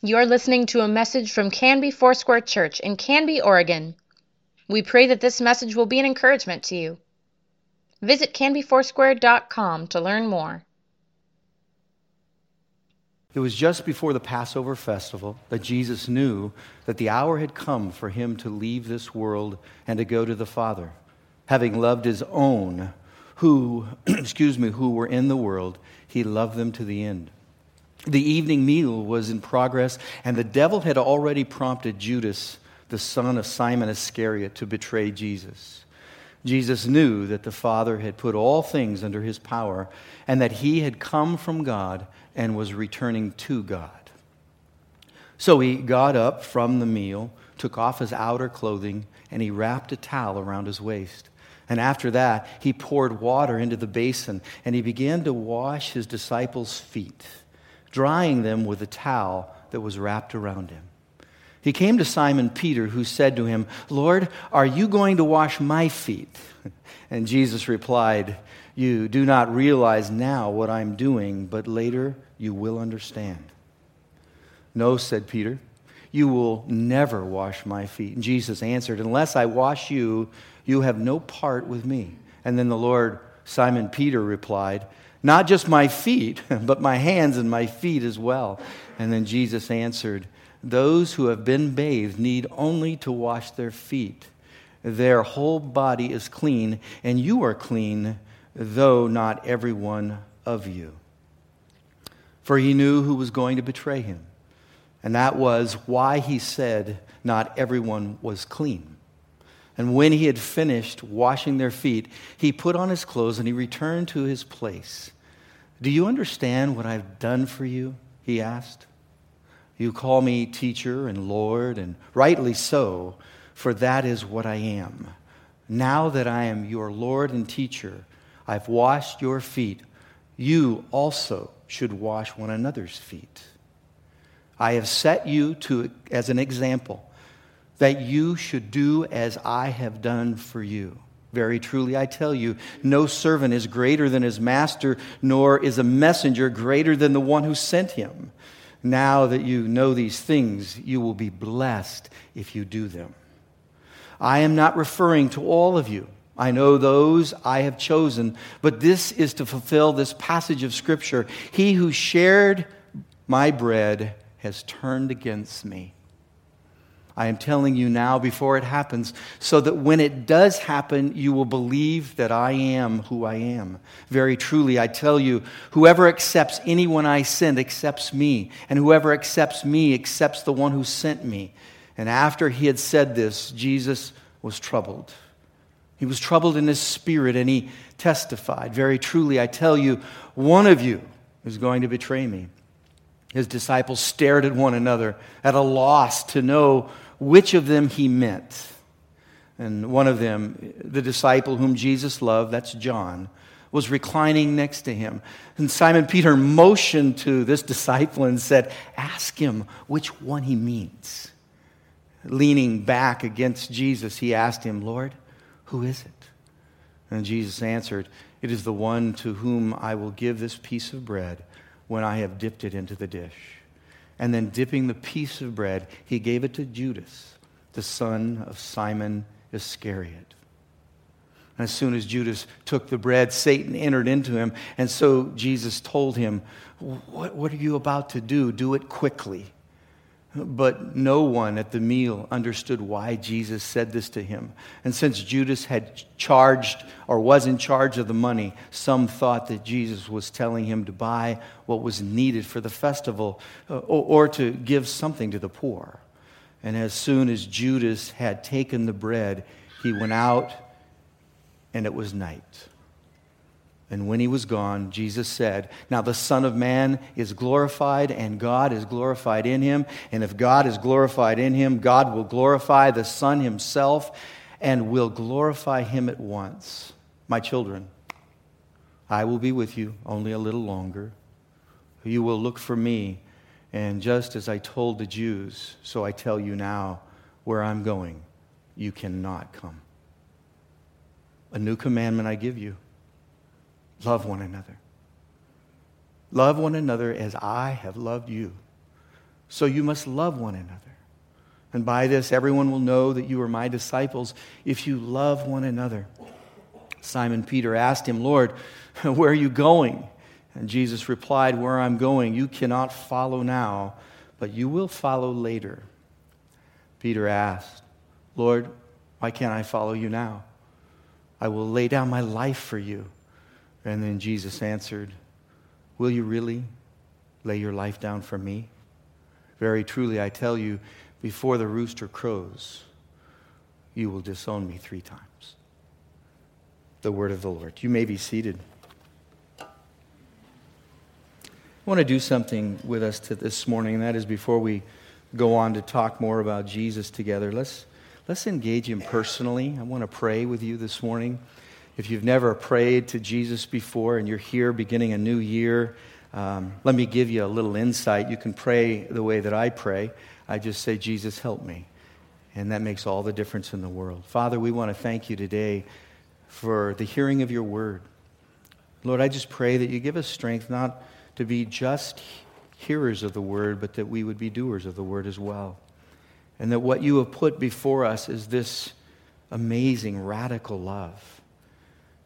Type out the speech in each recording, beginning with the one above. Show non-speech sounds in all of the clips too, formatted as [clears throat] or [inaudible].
You're listening to a message from Canby Foursquare Church in Canby, Oregon. We pray that this message will be an encouragement to you. Visit canbyfoursquare.com to learn more. It was just before the Passover festival that Jesus knew that the hour had come for him to leave this world and to go to the Father. Having loved his own who, [clears throat] excuse me, who were in the world, he loved them to the end. The evening meal was in progress, and the devil had already prompted Judas, the son of Simon Iscariot, to betray Jesus. Jesus knew that the Father had put all things under his power and that he had come from God and was returning to God. So he got up from the meal, took off his outer clothing, and he wrapped a towel around his waist. And after that, he poured water into the basin and he began to wash his disciples' feet, drying them with a towel that was wrapped around him. He came to Simon Peter, who said to him, Lord, are you going to wash my feet? [laughs] And Jesus replied, You do not realize now what I'm doing, but later you will understand. No, said Peter, you will never wash my feet. And Jesus answered, Unless I wash you, you have no part with me. And then the Lord, Simon Peter, replied, Not just my feet, [laughs] but my hands and my feet as well. And then Jesus answered, Those who have been bathed need only to wash their feet. Their whole body is clean, and you are clean, though not every one of you. For he knew who was going to betray him. And that was why he said, Not everyone was clean. And when he had finished washing their feet, he put on his clothes and he returned to his place. Do you understand what I've done for you? He asked. You call me teacher and Lord, and rightly so, for that is what I am. Now that I am your Lord and teacher, I've washed your feet. You also should wash one another's feet. I have set you to, as an example that you should do as I have done for you. Very truly, I tell you, no servant is greater than his master, nor is a messenger greater than the one who sent him. Now that you know these things, you will be blessed if you do them. I am not referring to all of you. I know those I have chosen, but this is to fulfill this passage of Scripture. He who shared my bread has turned against me. I am telling you now before it happens, so that when it does happen, you will believe that I am who I am. Very truly, I tell you, whoever accepts anyone I send accepts me, and whoever accepts me accepts the one who sent me. And after he had said this, Jesus was troubled. He was troubled in his spirit, and he testified, Very truly, I tell you, one of you is going to betray me. His disciples stared at one another, at a loss to know which of them he meant. And one of them, the disciple whom Jesus loved, that's John, was reclining next to him. And Simon Peter motioned to this disciple and said, Ask him which one he means. Leaning back against Jesus, he asked him, Lord, who is it? And Jesus answered, It is the one to whom I will give this piece of bread when I have dipped it into the dish. And then, dipping the piece of bread, he gave it to Judas, the son of Simon Iscariot. And as soon as Judas took the bread, Satan entered into him. And so Jesus told him, What, what are you about to do? Do it quickly. But no one at the meal understood why Jesus said this to him. And since Judas had charged or was in charge of the money, some thought that Jesus was telling him to buy what was needed for the festival uh, or, or to give something to the poor. And as soon as Judas had taken the bread, he went out, and it was night. And when he was gone, Jesus said, Now the Son of Man is glorified, and God is glorified in him. And if God is glorified in him, God will glorify the Son himself and will glorify him at once. My children, I will be with you only a little longer. You will look for me. And just as I told the Jews, so I tell you now, where I'm going, you cannot come. A new commandment I give you Love one another. Love one another as I have loved you. So you must love one another. And by this, everyone will know that you are my disciples if you love one another. Simon Peter asked him, Lord, [laughs] where are you going? And Jesus replied, Where I'm going, you cannot follow now, but you will follow later. Peter asked, Lord, why can't I follow you now? I will lay down my life for you. And then Jesus answered, Will you really lay your life down for me? Very truly, I tell you, before the rooster crows, you will disown me three times. The word of the Lord. You may be seated. I want to do something with us this morning, and that is before we go on to talk more about Jesus together, let's, let's engage him personally. I want to pray with you this morning. If you've never prayed to Jesus before and you're here beginning a new year, um, let me give you a little insight. You can pray the way that I pray. I just say, Jesus, help me. And that makes all the difference in the world. Father, we want to thank you today for the hearing of your word. Lord, I just pray that you give us strength not to be just hearers of the word, but that we would be doers of the word as well. And that what you have put before us is this amazing, radical love.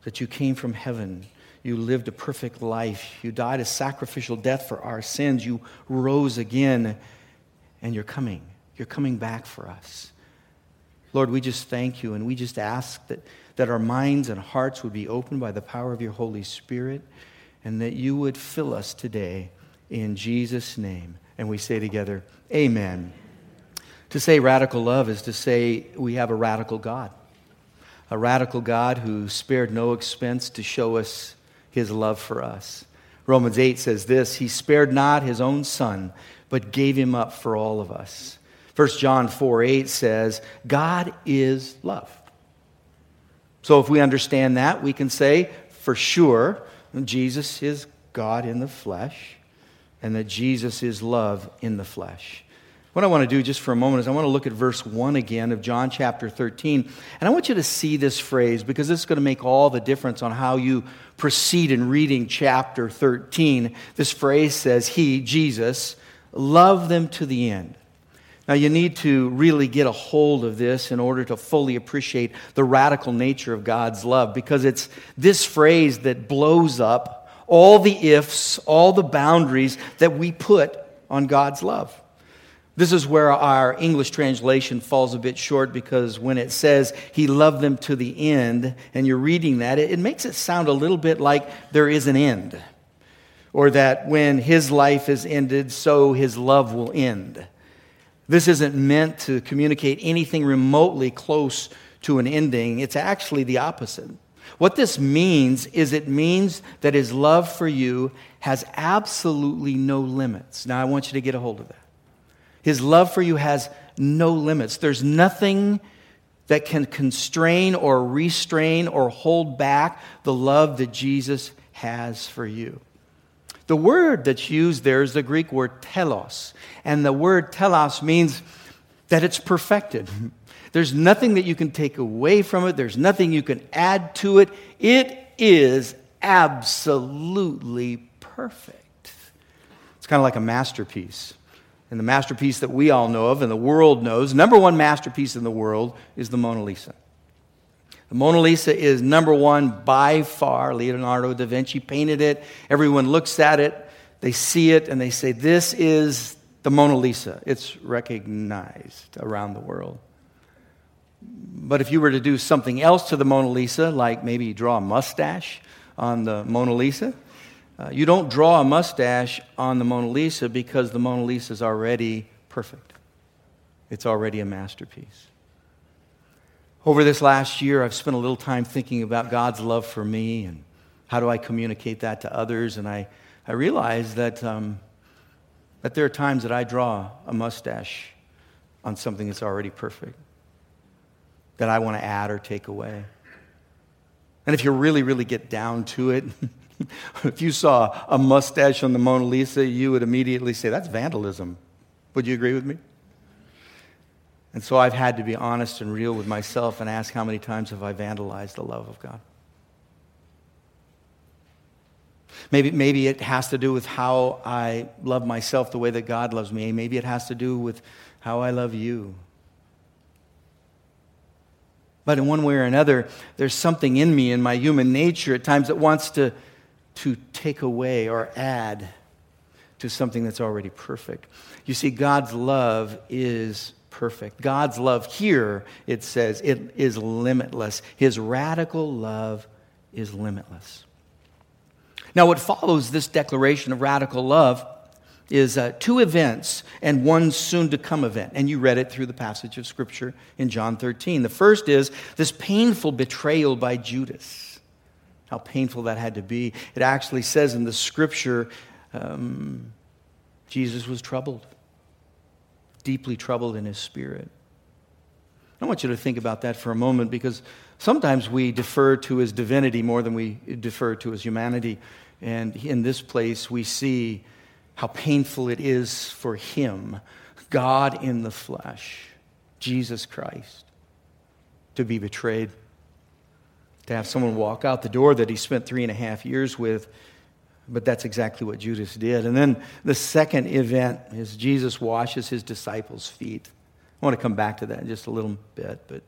That you came from heaven you lived a perfect life. You died a sacrificial death for our sins. You rose again, and you're coming. You're coming back for us. Lord, we just thank you, and we just ask that, that our minds and hearts would be opened by the power of your Holy Spirit, and that you would fill us today in Jesus' name. And we say together, Amen. To say radical love is to say we have a radical God, a radical God who spared no expense to show us his love for us. Romans 8 says this He spared not his own son, but gave him up for all of us. 1 John 4 8 says, God is love. So if we understand that, we can say for sure Jesus is God in the flesh and that Jesus is love in the flesh. What I want to do just for a moment is I want to look at verse 1 again of John chapter 13. And I want you to see this phrase because this is going to make all the difference on how you proceed in reading chapter 13. This phrase says, He, Jesus, loved them to the end. Now, you need to really get a hold of this in order to fully appreciate the radical nature of God's love because it's this phrase that blows up all the ifs, all the boundaries that we put on God's love. This is where our English translation falls a bit short because when it says he loved them to the end, and you're reading that, it, makes it sound a little bit like there is an end. Or that when his life is ended, so his love will end. This isn't meant to communicate anything remotely close to an ending, it's actually the opposite. What this means is it means that his love for you has absolutely no limits. Now, I want you to get a hold of that. His love for you has no limits. There's nothing that can constrain or restrain or hold back the love that Jesus has for you. The word that's used there is the Greek word telos. And the word telos means that it's perfected. [laughs] There's nothing that you can take away from it, there's nothing you can add to it. It is absolutely perfect. It's kind of like a masterpiece and the masterpiece that we all know of and the world knows, number one masterpiece in the world is the Mona Lisa. The Mona Lisa is number one by far. Leonardo da Vinci painted it. Everyone looks at it, they see it, and they say, This is the Mona Lisa. It's recognized around the world. But if you were to do something else to the Mona Lisa, like maybe draw a mustache on the Mona Lisa, uh, you don't draw a mustache on the Mona Lisa because the Mona Lisa is already perfect. It's already a masterpiece. Over this last year, I've spent a little time thinking about God's love for me and how do I communicate that to others. And I, I realized that, um, that there are times that I draw a mustache on something that's already perfect, that I want to add or take away. And if you really, really get down to it, [laughs] [laughs] if you saw a mustache on the Mona Lisa, you would immediately say, that's vandalism. Would you agree with me? And so I've had to be honest and real with myself and ask how many times have I vandalized the love of God? Maybe, maybe it has to do with how I love myself the way that God loves me. Maybe it has to do with how I love you. But in one way or another, there's something in me, in my human nature, at times that wants to, to take away or add to something that's already perfect. You see, God's love is perfect. God's love here, it says, it is limitless. His radical love is limitless. Now, what follows this declaration of radical love is uh, two events and one soon to come event. And you read it through the passage of Scripture in John 13. The first is this painful betrayal by Judas. How painful that had to be. It actually says in the Scripture um, Jesus was troubled, deeply troubled in his spirit. I want you to think about that for a moment because sometimes we defer to his divinity more than we defer to his humanity. And in this place, we see how painful it is for him, God in the flesh, Jesus Christ, to be betrayed. To have someone walk out the door that he spent three and a half years with. But that's exactly what Judas did. And then the second event is Jesus washes his disciples' feet. I want to come back to that in just a little bit. But,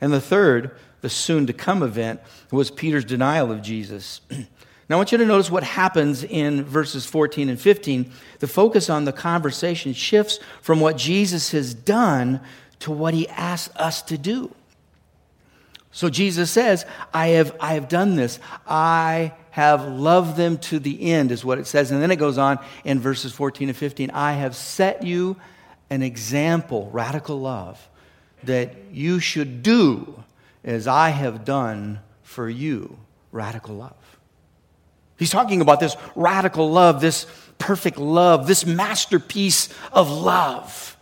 and the third, the soon to come event, was Peter's denial of Jesus. [clears throat] Now, I want you to notice what happens in verses 14 and 15. The focus on the conversation shifts from what Jesus has done to what he asks us to do. So Jesus says, I have, I have done this. I have loved them to the end, is what it says. And then it goes on in verses 14 and 15 I have set you an example, radical love, that you should do as I have done for you, radical love. He's talking about this radical love, this perfect love, this masterpiece of love.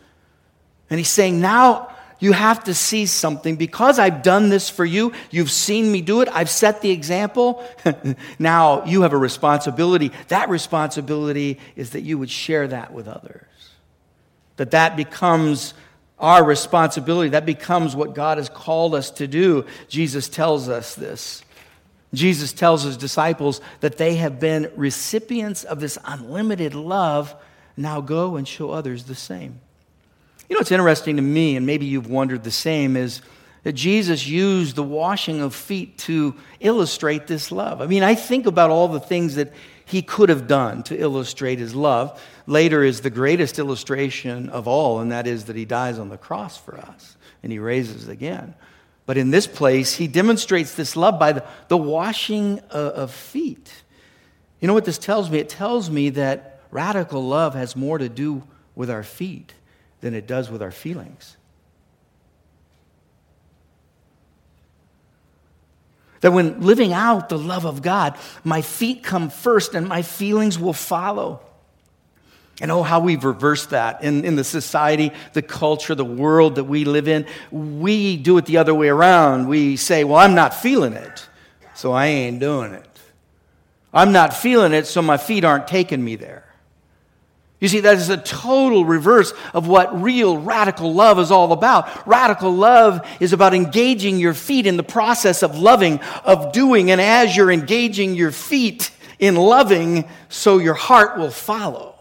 And he's saying, now you have to see something. Because I've done this for you, you've seen me do it, I've set the example. [laughs] now you have a responsibility. That responsibility is that you would share that with others. That that becomes our responsibility. That becomes what God has called us to do. Jesus tells us this. Jesus tells his disciples that they have been recipients of this unlimited love. Now go and show others the same. You know what's interesting to me, and maybe you've wondered the same, is that Jesus used the washing of feet to illustrate this love. I mean, I think about all the things that he could have done to illustrate his love. Later is the greatest illustration of all, and that is that he dies on the cross for us and he raises again. But in this place, he demonstrates this love by the, the washing of, of feet. You know what this tells me? It tells me that radical love has more to do with our feet than it does with our feelings. That when living out the love of God, my feet come first and my feelings will follow. And oh, how we've reversed that in, in the society, the culture, the world that we live in. We do it the other way around. We say, Well, I'm not feeling it, so I ain't doing it. I'm not feeling it, so my feet aren't taking me there. You see, that is a total reverse of what real radical love is all about. Radical love is about engaging your feet in the process of loving, of doing, and as you're engaging your feet in loving, so your heart will follow.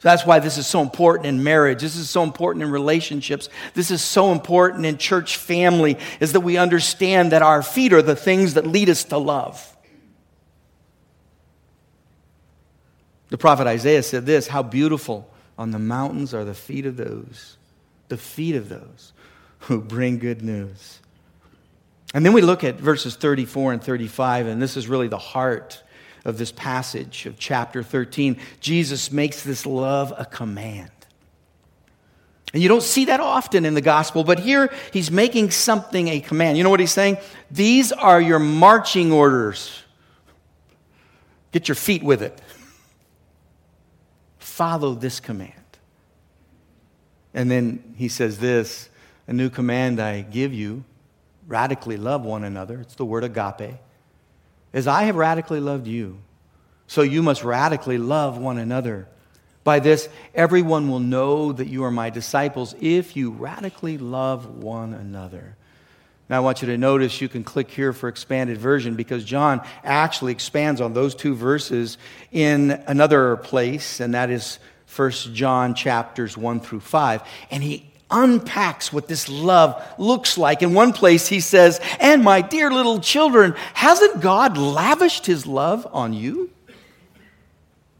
That's why this is so important in marriage. This is so important in relationships. This is so important in church family, is that we understand that our feet are the things that lead us to love. The prophet Isaiah said this How beautiful on the mountains are the feet of those, the feet of those who bring good news. And then we look at verses 34 and 35, and this is really the heart of this passage of chapter 13, Jesus makes this love a command. And you don't see that often in the gospel, but here he's making something a command. You know what he's saying? These are your marching orders. Get your feet with it. Follow this command. And then he says this a new command I give you radically love one another. It's the word agape. As I have radically loved you, so you must radically love one another. By this, everyone will know that you are my disciples if you radically love one another. Now, I want you to notice you can click here for expanded version because John actually expands on those two verses in another place, and that is 1 John chapters 1 through 5. And he unpacks what this love looks like. In one place, he says, And my dear little children, hasn't God lavished his love on you?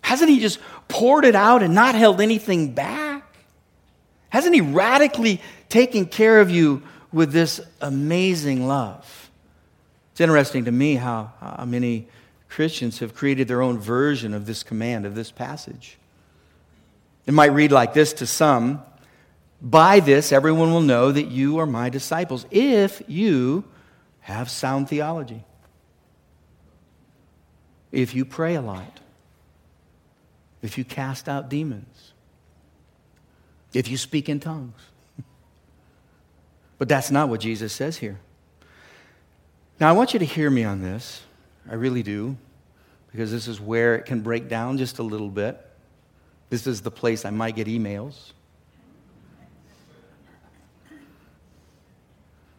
Hasn't he just poured it out and not held anything back? Hasn't he radically taken care of you with this amazing love? It's interesting to me how, how many Christians have created their own version of this command, of this passage. It might read like this to some By this, everyone will know that you are my disciples if you have sound theology, if you pray a lot, if you cast out demons, if you speak in tongues. But that's not what Jesus says here. Now, I want you to hear me on this. I really do, because this is where it can break down just a little bit. This is the place I might get emails.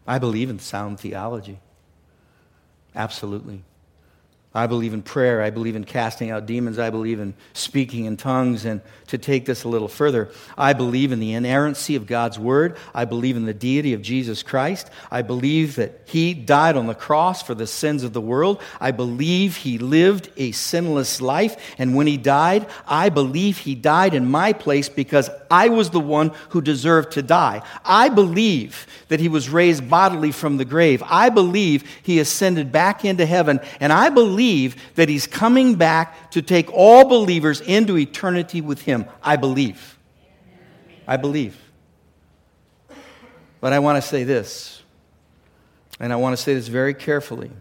I believe in sound theology. Absolutely. I believe in prayer. I believe in casting out demons. I believe in speaking in tongues. And to take this a little further, I believe in the inerrancy of God's word. I believe in the deity of Jesus Christ. I believe that he died on the cross for the sins of the world. I believe he lived a sinless life. And when he died, I believe he died in my place because I was the one who deserved to die. I believe that he was raised bodily from the grave. I believe he ascended back into heaven. And I believe that he's coming back to take all believers into eternity with him. I believe. I believe. But I want to say this, and I want to say this very carefully.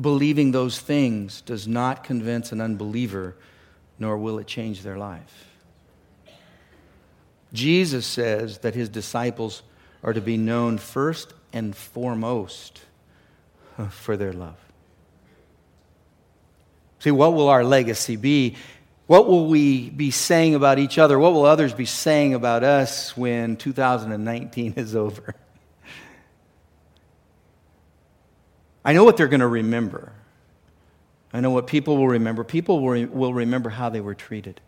Believing those things does not convince an unbeliever, nor will it change their life. Jesus says that his disciples are to be known first and foremost [laughs] for their love. See, what will our legacy be? What will we be saying about each other? What will others be saying about us when 2019 is over? I know what they're going to remember. I know what people will remember. People will, will remember how they were treated.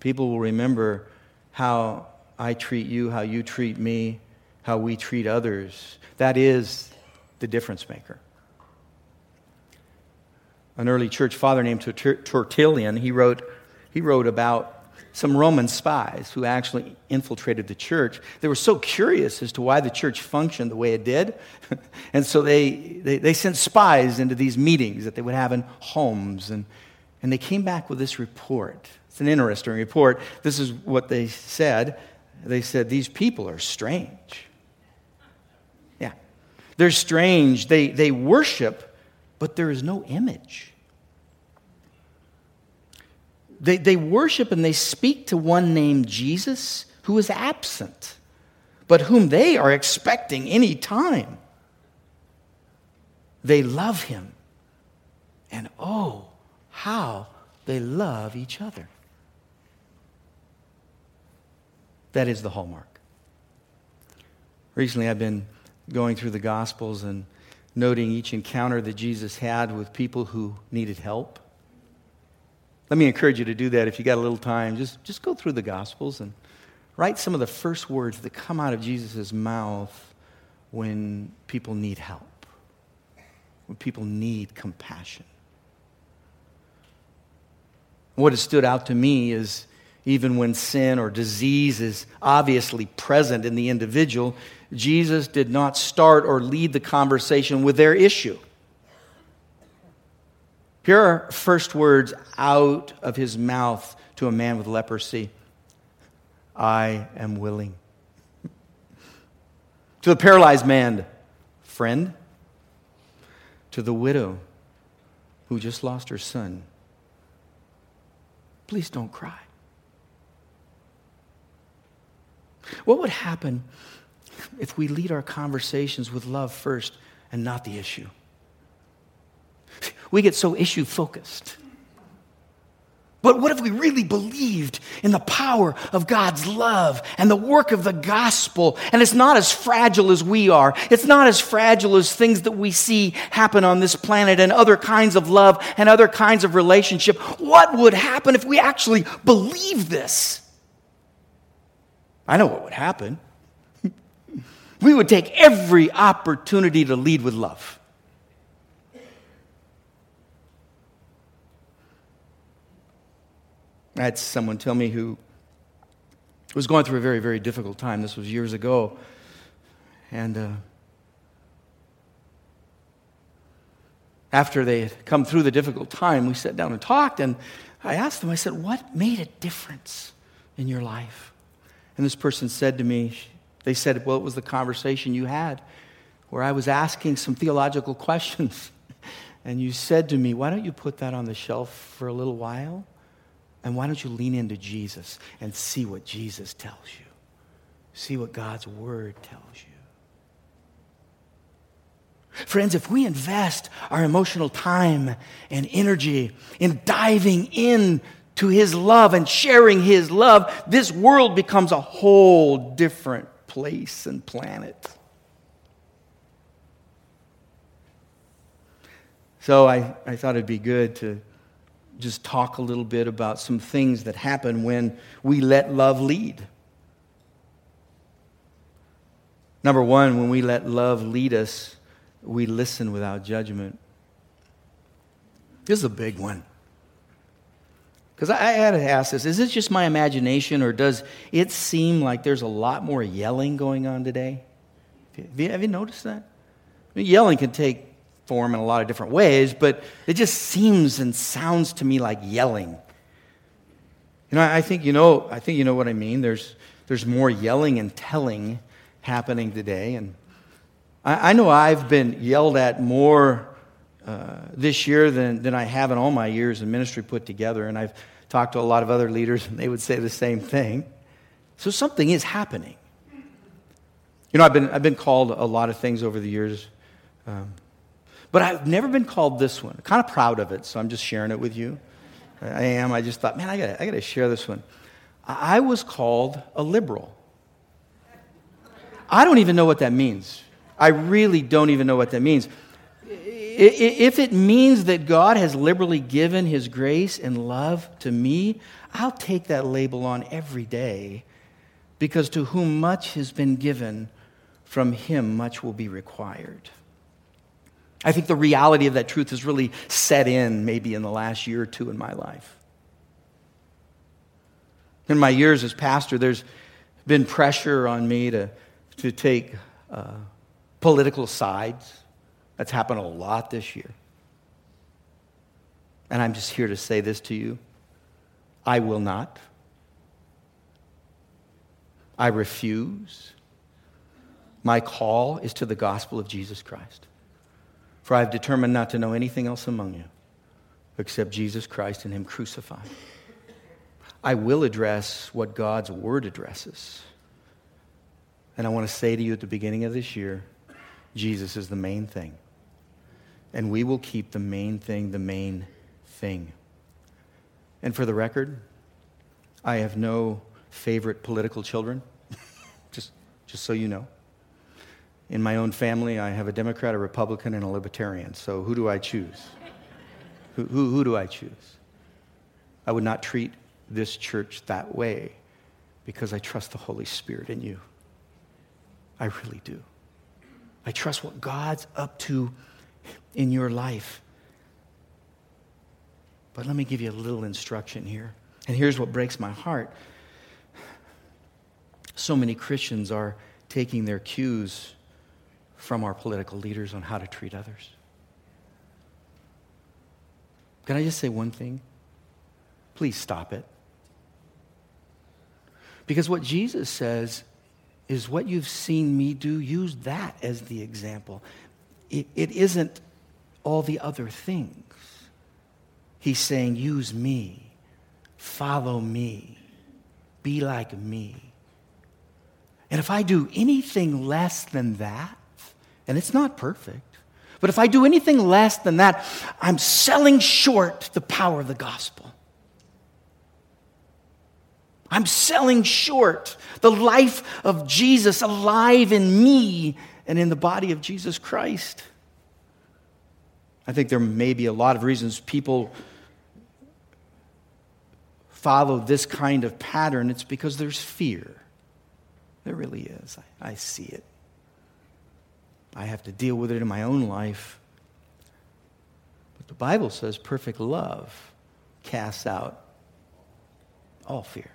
People will remember how I treat you, how you treat me, how we treat others. That is the difference maker an early church father named Tertullian, he wrote, he wrote about some Roman spies who actually infiltrated the church. They were so curious as to why the church functioned the way it did. [laughs] and so they, they, they, sent spies into these meetings that they would have in homes. And, and they came back with this report. It's an interesting report. This is what they said. They said, These people are strange. Yeah. They're strange. They, they worship but there is no image. They, they worship and they speak to one named Jesus who is absent, but whom they are expecting any time. They love him. And oh, how they love each other. That is the hallmark. Recently, I've been going through the Gospels and noting each encounter that Jesus had with people who needed help. Let me encourage you to do that if you got a little time. Just, just go through the Gospels and write some of the first words that come out of Jesus' mouth when people need help, when people need compassion. What has stood out to me is even when sin or disease is obviously present in the individual, Jesus did not start or lead the conversation with their issue. Here are first words out of his mouth to a man with leprosy I am willing. [laughs] to the paralyzed man, friend. To the widow who just lost her son, please don't cry. What would happen if we lead our conversations with love first and not the issue? We get so issue focused. But what if we really believed in the power of God's love and the work of the gospel? And it's not as fragile as we are. It's not as fragile as things that we see happen on this planet and other kinds of love and other kinds of relationship. What would happen if we actually believe this? I know what would happen. we would take every opportunity to lead with love. I had someone tell me who was going through a very, very difficult time. This was years ago. And uh, after they had come through the difficult time, we sat down and talked. And I asked them, I said, What made a difference in your life? And this person said to me, They said, Well, it was the conversation you had where I was asking some theological [laughs] questions. and you said to me, Why don't you put that on the shelf for a little while? And why don't you lean into Jesus and see what Jesus tells you? See what God's Word tells you. Friends, if we invest our emotional time and energy in diving in to His love and sharing His love, this world becomes a whole different place and planet. So I, I thought it'd be good to just talk a little bit about some things that happen when we let love lead. Number one, when we let love lead us, we listen without judgment. This is a big one. Because I, I, had to ask this is this just my imagination, or does it seem like there's a lot more yelling going on today? Have you, have you noticed that? I mean, yelling can take form in a lot of different ways, but it just seems and sounds to me like yelling. You know, I think you know, I think you know what I mean. There's, there's more yelling and telling happening today. And I, I know I've been yelled at more uh, this year than, than I have in all my years in ministry put together. And I've talked to a lot of other leaders, and they would say the same thing. So something is happening. You know, I've been, I've been called a lot of things over the years. Um, but I've never been called this one. I'm kind of proud of it, so I'm just sharing it with you. I am. I just thought, man, I got I to share this one. I was called a liberal. I don't even know what that means. I really don't even know what that means. If it means that God has liberally given his grace and love to me, I'll take that label on every day because to whom much has been given, from him much will be required. I think the reality of that truth has really set in maybe in the last year or two in my life. In my years as pastor, there's been pressure on me to, to take uh, political sides. That's happened a lot this year. And I'm just here to say this to you I will not. I refuse. My call is to the gospel of Jesus Christ. For I have determined not to know anything else among you except Jesus Christ and Him crucified. I will address what God's Word addresses. And I want to say to you at the beginning of this year Jesus is the main thing. And we will keep the main thing the main thing. And for the record, I have no favorite political children, [laughs] just, just so you know. In my own family, I have a Democrat, a Republican, and a Libertarian. So who do I choose? who, who, who do I choose? I would not treat this church that way because I trust the Holy Spirit in you. I really do. I trust what God's up to in your life. But let me give you a little instruction here. And here's what breaks my heart. So many Christians are taking their cues from our political leaders on how to treat others. Can I just say one thing? Please stop it. Because what Jesus says is what you've seen me do, use that as the example. It, it isn't all the other things. He's saying, use me, follow me, be like me. And if I do anything less than that, and it's not perfect. But if I do anything less than that, I'm selling short the power of the gospel. I'm selling short the life of Jesus alive in me and in the body of Jesus Christ. I think there may be a lot of reasons people follow this kind of pattern. It's because there's fear. There really is. I, I see it. I have to deal with it in my own life. But the Bible says perfect love casts out all fear.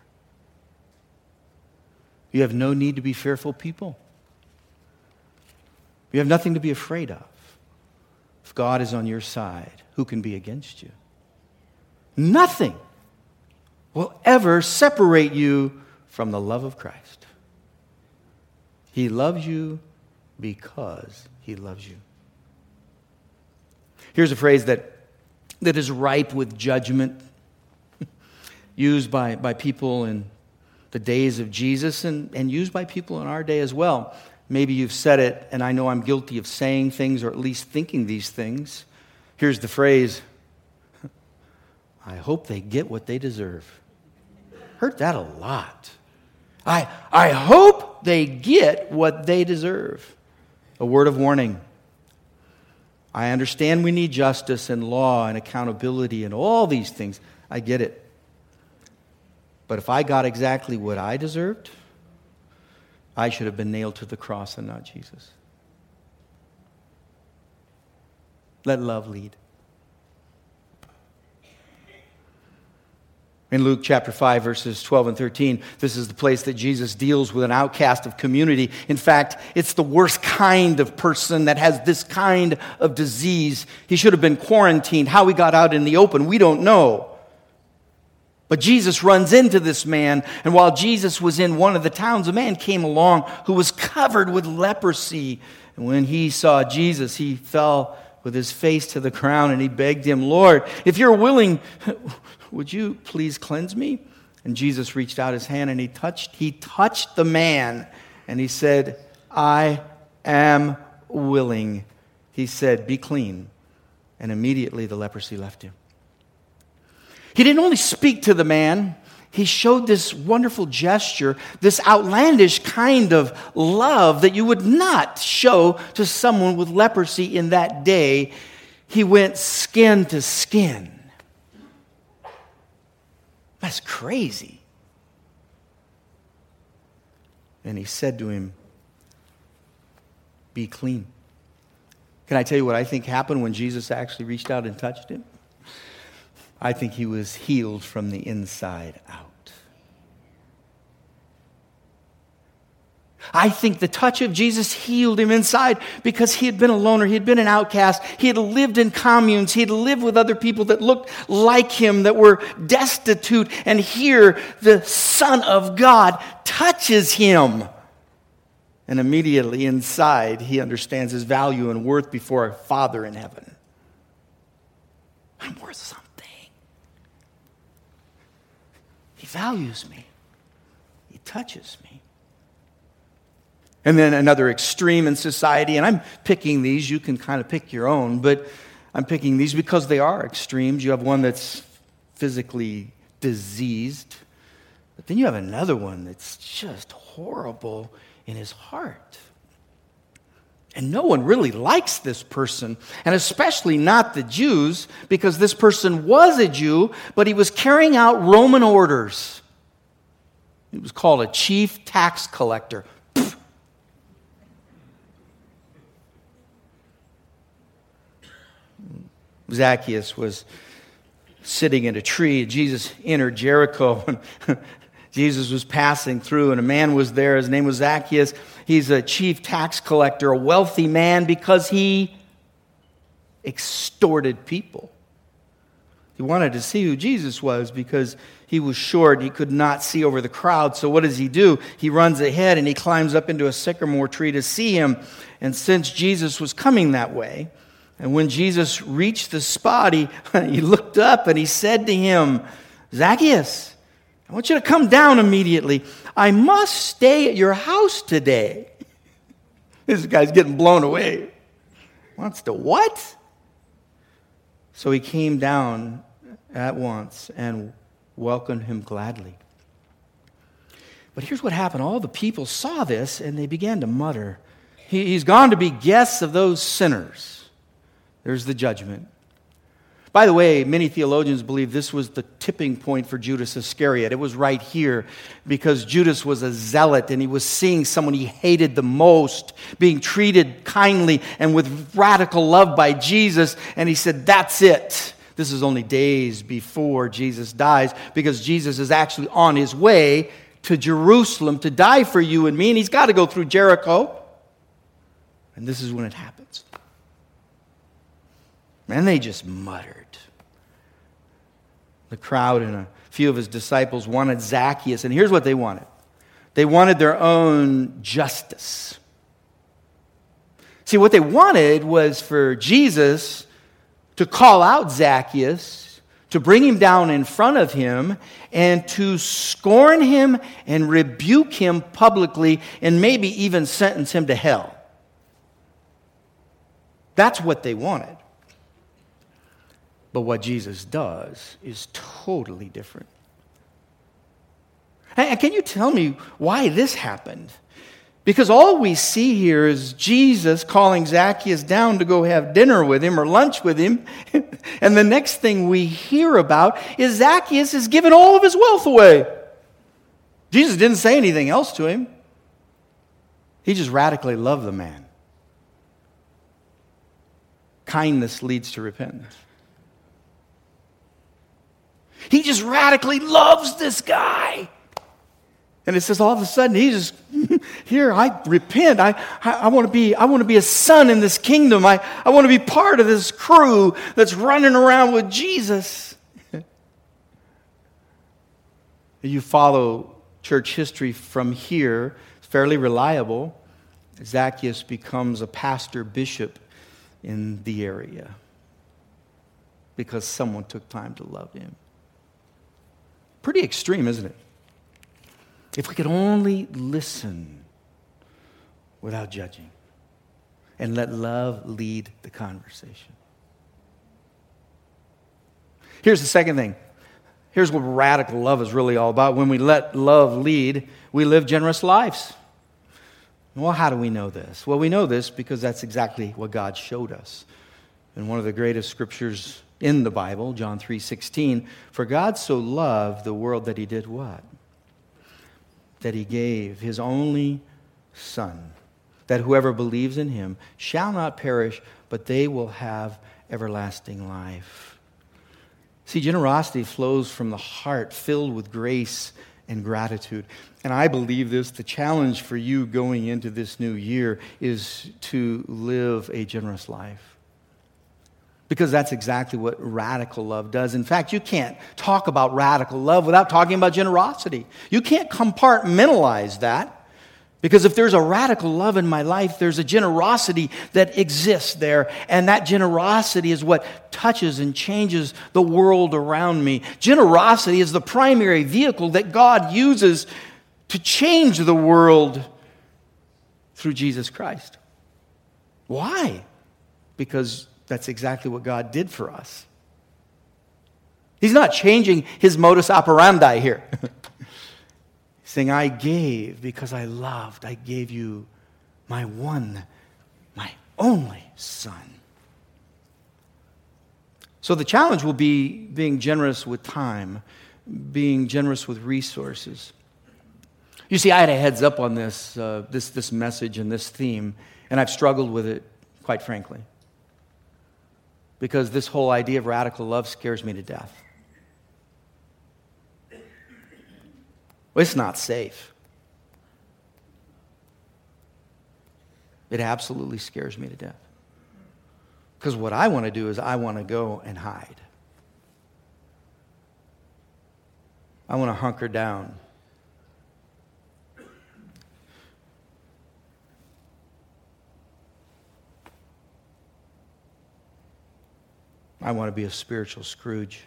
You have no need to be fearful people. You have nothing to be afraid of. If God is on your side, who can be against you? Nothing will ever separate you from the love of Christ. He loves you because he loves you. Here's a phrase that, that is ripe with judgment, [laughs] used by, by people in the days of Jesus and, and used by people in our day as well. Maybe you've said it, and I know I'm guilty of saying things or at least thinking these things. Here's the phrase I hope they get what they deserve. Heard that a lot. I, I hope they get what they deserve. A word of warning. I understand we need justice and law and accountability and all these things. I get it. But if I got exactly what I deserved, I should have been nailed to the cross and not Jesus. Let love lead. In Luke chapter 5, verses 12 and 13, this is the place that Jesus deals with an outcast of community. In fact, it's the worst kind of person that has this kind of disease. He should have been quarantined. How he got out in the open, we don't know. But Jesus runs into this man, and while Jesus was in one of the towns, a man came along who was covered with leprosy. And when he saw Jesus, he fell with his face to the ground and he begged him, Lord, if you're willing, [laughs] would you please cleanse me? And Jesus reached out his hand and he touched, he touched the man and he said, I am willing. He said, Be clean. And immediately the leprosy left him. He didn't only speak to the man, he showed this wonderful gesture, this outlandish kind of love that you would not show to someone with leprosy in that day. He went skin to skin. That's crazy. And he said to him, Be clean. Can I tell you what I think happened when Jesus actually reached out and touched him? I think he was healed from the inside out. I think the touch of Jesus healed him inside because he had been a loner. He had been an outcast. He had lived in communes. He had lived with other people that looked like him, that were destitute. And here, the Son of God touches him. And immediately inside, he understands his value and worth before a Father in heaven. I'm worth something. He values me, He touches me. And then another extreme in society, and I'm picking these, you can kind of pick your own, but I'm picking these because they are extremes. You have one that's physically diseased, but then you have another one that's just horrible in his heart. And no one really likes this person, and especially not the Jews, because this person was a Jew, but he was carrying out Roman orders. He was called a chief tax collector. Zacchaeus was sitting in a tree. Jesus entered Jericho. And [laughs] Jesus was passing through, and a man was there. His name was Zacchaeus. He's a chief tax collector, a wealthy man, because he extorted people. He wanted to see who Jesus was because he was short. He could not see over the crowd. So, what does he do? He runs ahead and he climbs up into a sycamore tree to see him. And since Jesus was coming that way, and when Jesus reached the spot, he, [laughs] he looked up and he said to him, Zacchaeus, I want you to come down immediately. I must stay at your house today. This guy's getting blown away. Wants to what? So he came down at once and welcomed him gladly. But here's what happened all the people saw this and they began to mutter. He, he's gone to be guests of those sinners. There's the judgment. By the way, many theologians believe this was the tipping point for Judas Iscariot. It was right here because Judas was a zealot and he was seeing someone he hated the most being treated kindly and with radical love by Jesus. And he said, That's it. This is only days before Jesus dies because Jesus is actually on his way to Jerusalem to die for you and me, and he's got to go through Jericho. And this is when it happens. And they just muttered. The crowd and a few of his disciples wanted Zacchaeus, and here's what they wanted they wanted their own justice. See, what they wanted was for Jesus to call out Zacchaeus, to bring him down in front of him, and to scorn him and rebuke him publicly, and maybe even sentence him to hell. That's what they wanted. But what Jesus does is totally different. And can you tell me why this happened? Because all we see here is Jesus calling Zacchaeus down to go have dinner with him or lunch with him. [laughs] and the next thing we hear about is Zacchaeus has given all of his wealth away. Jesus didn't say anything else to him, he just radically loved the man. Kindness leads to repentance. He just radically loves this guy. And it says all of a sudden he just [laughs] here I repent. I, I, I want to be I want to be a son in this kingdom. I, I want to be part of this crew that's running around with Jesus. [laughs] you follow church history from here, it's fairly reliable. Zacchaeus becomes a pastor bishop in the area because someone took time to love him. Pretty extreme, isn't it? If we could only listen without judging and let love lead the conversation. Here's the second thing. Here's what radical love is really all about. When we let love lead, we live generous lives. Well, how do we know this? Well, we know this because that's exactly what God showed us. In one of the greatest scriptures in the Bible, John 3:16, for God so loved the world that he did what? That he gave his only son, that whoever believes in him shall not perish, but they will have everlasting life. See, generosity flows from the heart filled with grace and gratitude. And I believe this the challenge for you going into this new year is to live a generous life because that's exactly what radical love does. In fact, you can't talk about radical love without talking about generosity. You can't compartmentalize that. Because if there's a radical love in my life, there's a generosity that exists there. And that generosity is what touches and changes the world around me. Generosity is the primary vehicle that God uses to change the world through Jesus Christ. Why? Because that's exactly what God did for us. He's not changing his modus operandi here. [laughs] Saying, I gave because I loved. I gave you my one, my only son. So the challenge will be being generous with time, being generous with resources. You see, I had a heads up on this, uh, this, this message and this theme, and I've struggled with it, quite frankly because this whole idea of radical love scares me to death. It's not safe. It absolutely scares me to death. Because what I want to do is I want to go and hide. I want to hunker down. I want to be a spiritual Scrooge.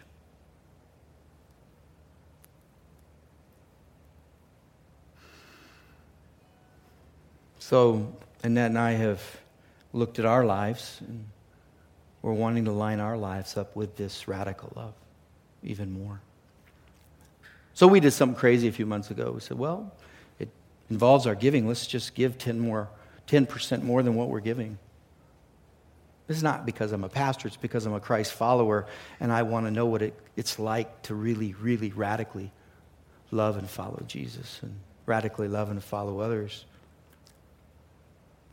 So, Annette and I have looked at our lives, and we're wanting to line our lives up with this radical love even more. So, we did something crazy a few months ago. We said, well, it involves our giving, let's just give 10 more, 10% more than what we're giving. This is not because I'm a pastor, it's because I'm a Christ follower and I want to know what it, it's like to really, really radically love and follow Jesus and radically love and follow others.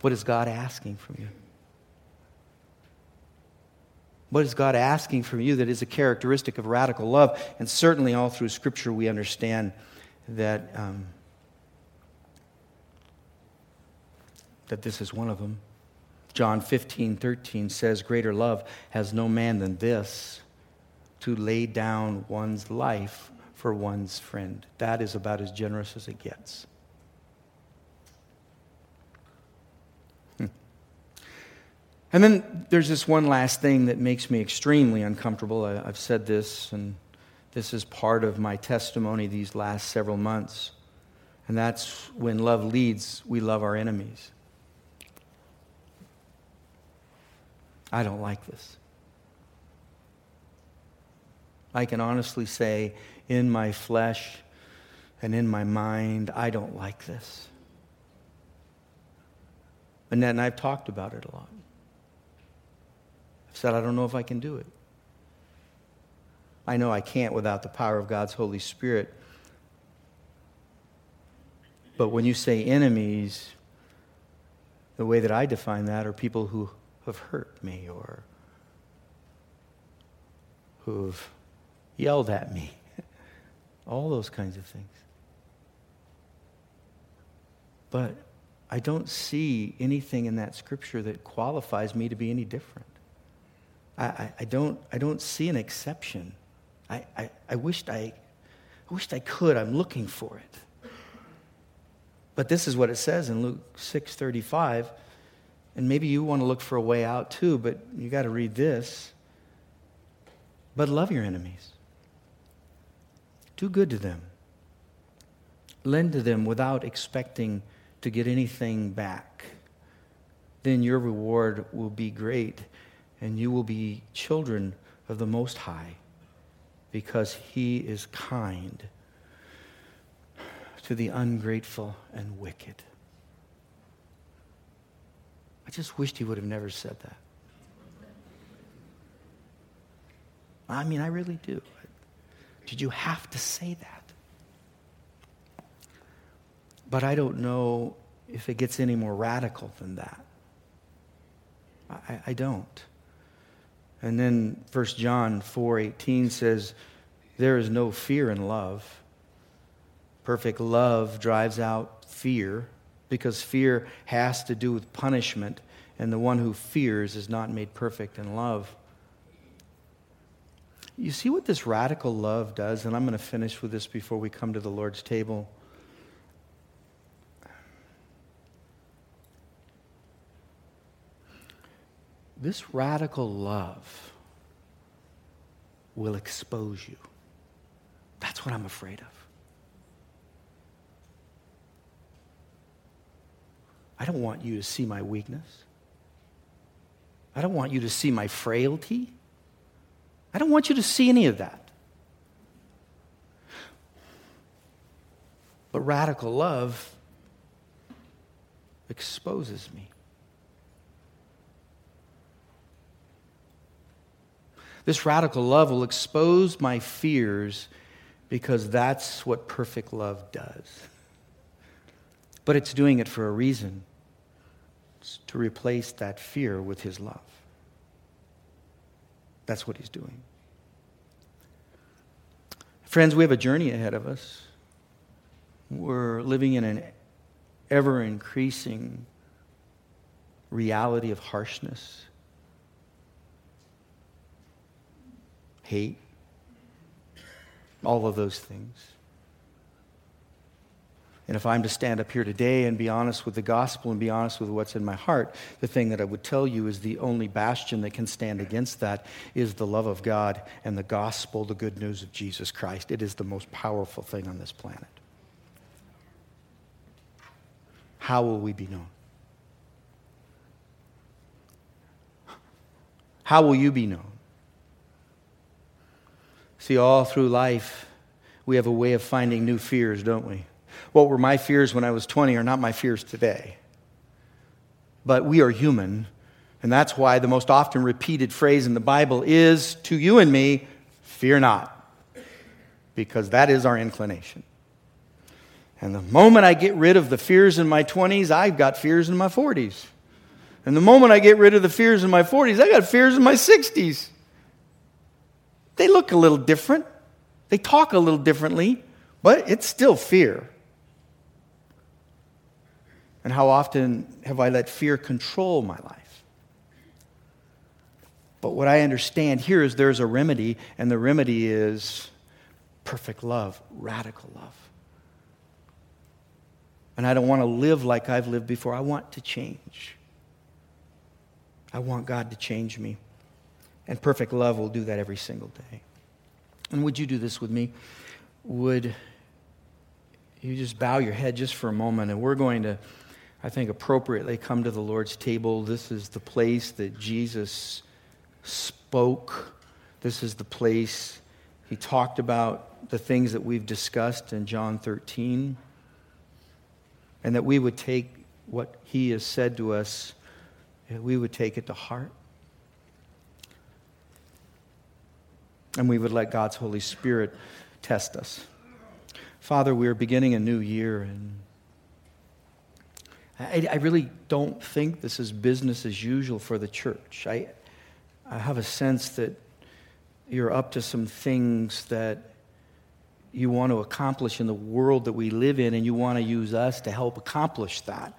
What is God asking from you? What is God asking from you that is a characteristic of radical love? And certainly, all through Scripture, we understand that, um, that this is one of them. John 15, 13 says, Greater love has no man than this, to lay down one's life for one's friend. That is about as generous as it gets. Hmm. And then there's this one last thing that makes me extremely uncomfortable. I, have said this, and this is part of my testimony these last several months. And that's when love leads, we love our enemies. I don't like this. I can honestly say, in my flesh and in my mind, I don't like this. Annette and I have talked about it a lot. I've said, I don't know if I can do it. I know I can't without the power of God's Holy Spirit. But when you say enemies, the way that I define that are people who have hurt me or who've yelled at me. [laughs] All those kinds of things. But I don't see anything in that scripture that qualifies me to be any different. I, I, I don't, I don't see an exception. I, I, I, wished I, I wished I could. I'm looking for it. But this is what it says in Luke 6:35. And maybe you want to look for a way out too, but you got to read this. But love your enemies. Do good to them. Lend to them without expecting to get anything back. Then your reward will be great, and you will be children of the Most High, because He is kind to the ungrateful and wicked. I just wished he would have never said that. I mean, I really do. Did you have to say that? But I don't know if it gets any more radical than that. I, I don't. And then 1 John 4:18 says, "There is no fear in love. Perfect love drives out fear." Because fear has to do with punishment, and the one who fears is not made perfect in love. You see what this radical love does? And I'm going to finish with this before we come to the Lord's table. This radical love will expose you. That's what I'm afraid of. I don't want you to see my weakness. I don't want you to see my frailty. I don't want you to see any of that. But radical love exposes me. This radical love will expose my fears because that's what perfect love does. But it's doing it for a reason to replace that fear with his love. That's what he's doing. Friends, we have a journey ahead of us. We're living in an ever increasing reality of harshness, hate, all of those things. And if I'm to stand up here today and be honest with the gospel and be honest with what's in my heart, the thing that I would tell you is the only bastion that can stand against that is the love of God and the gospel, the good news of Jesus Christ. It is the most powerful thing on this planet. How will we be known? How will you be known? See, all through life, we have a way of finding new fears, don't we? What were my fears when I was 20 are not my fears today. But we are human, and that's why the most often repeated phrase in the Bible is to you and me, fear not, because that is our inclination. And the moment I get rid of the fears in my 20s, I've got fears in my 40s. And the moment I get rid of the fears in my 40s, I got fears in my 60s. They look a little different, they talk a little differently, but it's still fear. And how often have I let fear control my life? But what I understand here is there's a remedy, and the remedy is perfect love, radical love. And I don't want to live like I've lived before. I want to change. I want God to change me. And perfect love will do that every single day. And would you do this with me? Would you just bow your head just for a moment? And we're going to, I think, appropriately come to the Lord's table. This is the place that Jesus spoke. This is the place he talked about the things that we've discussed in John 13. And that we would take what he has said to us we would take it to heart. And we would let God's Holy Spirit test us. Father, we are beginning a new year, and I, I, really don't think this is business as usual for the church. I, I have a sense that you're up to some things that you want to accomplish in the world that we live in, and you want to use us to help accomplish that.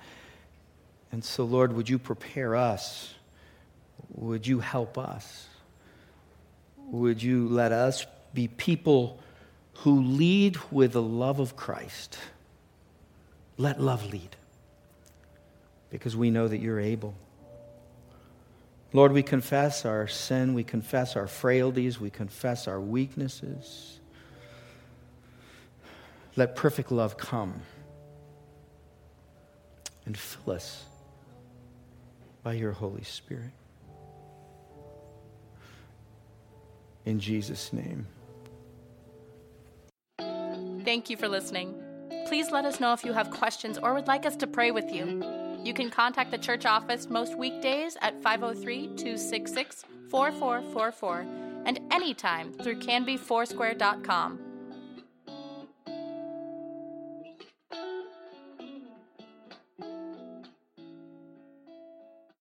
And so, Lord, would you prepare us? Would you help us? Would you let us be people who lead with the love of Christ? Let love lead because we know that you're able. Lord, we confess our sin, we confess our frailties, we confess our weaknesses. Let perfect love come and fill us by your Holy Spirit. In Jesus' name. Thank you for listening. Please let us know if you have questions or would like us to pray with you. You can contact the church office most weekdays at 503 266 4444 and anytime through canbyfoursquare.com.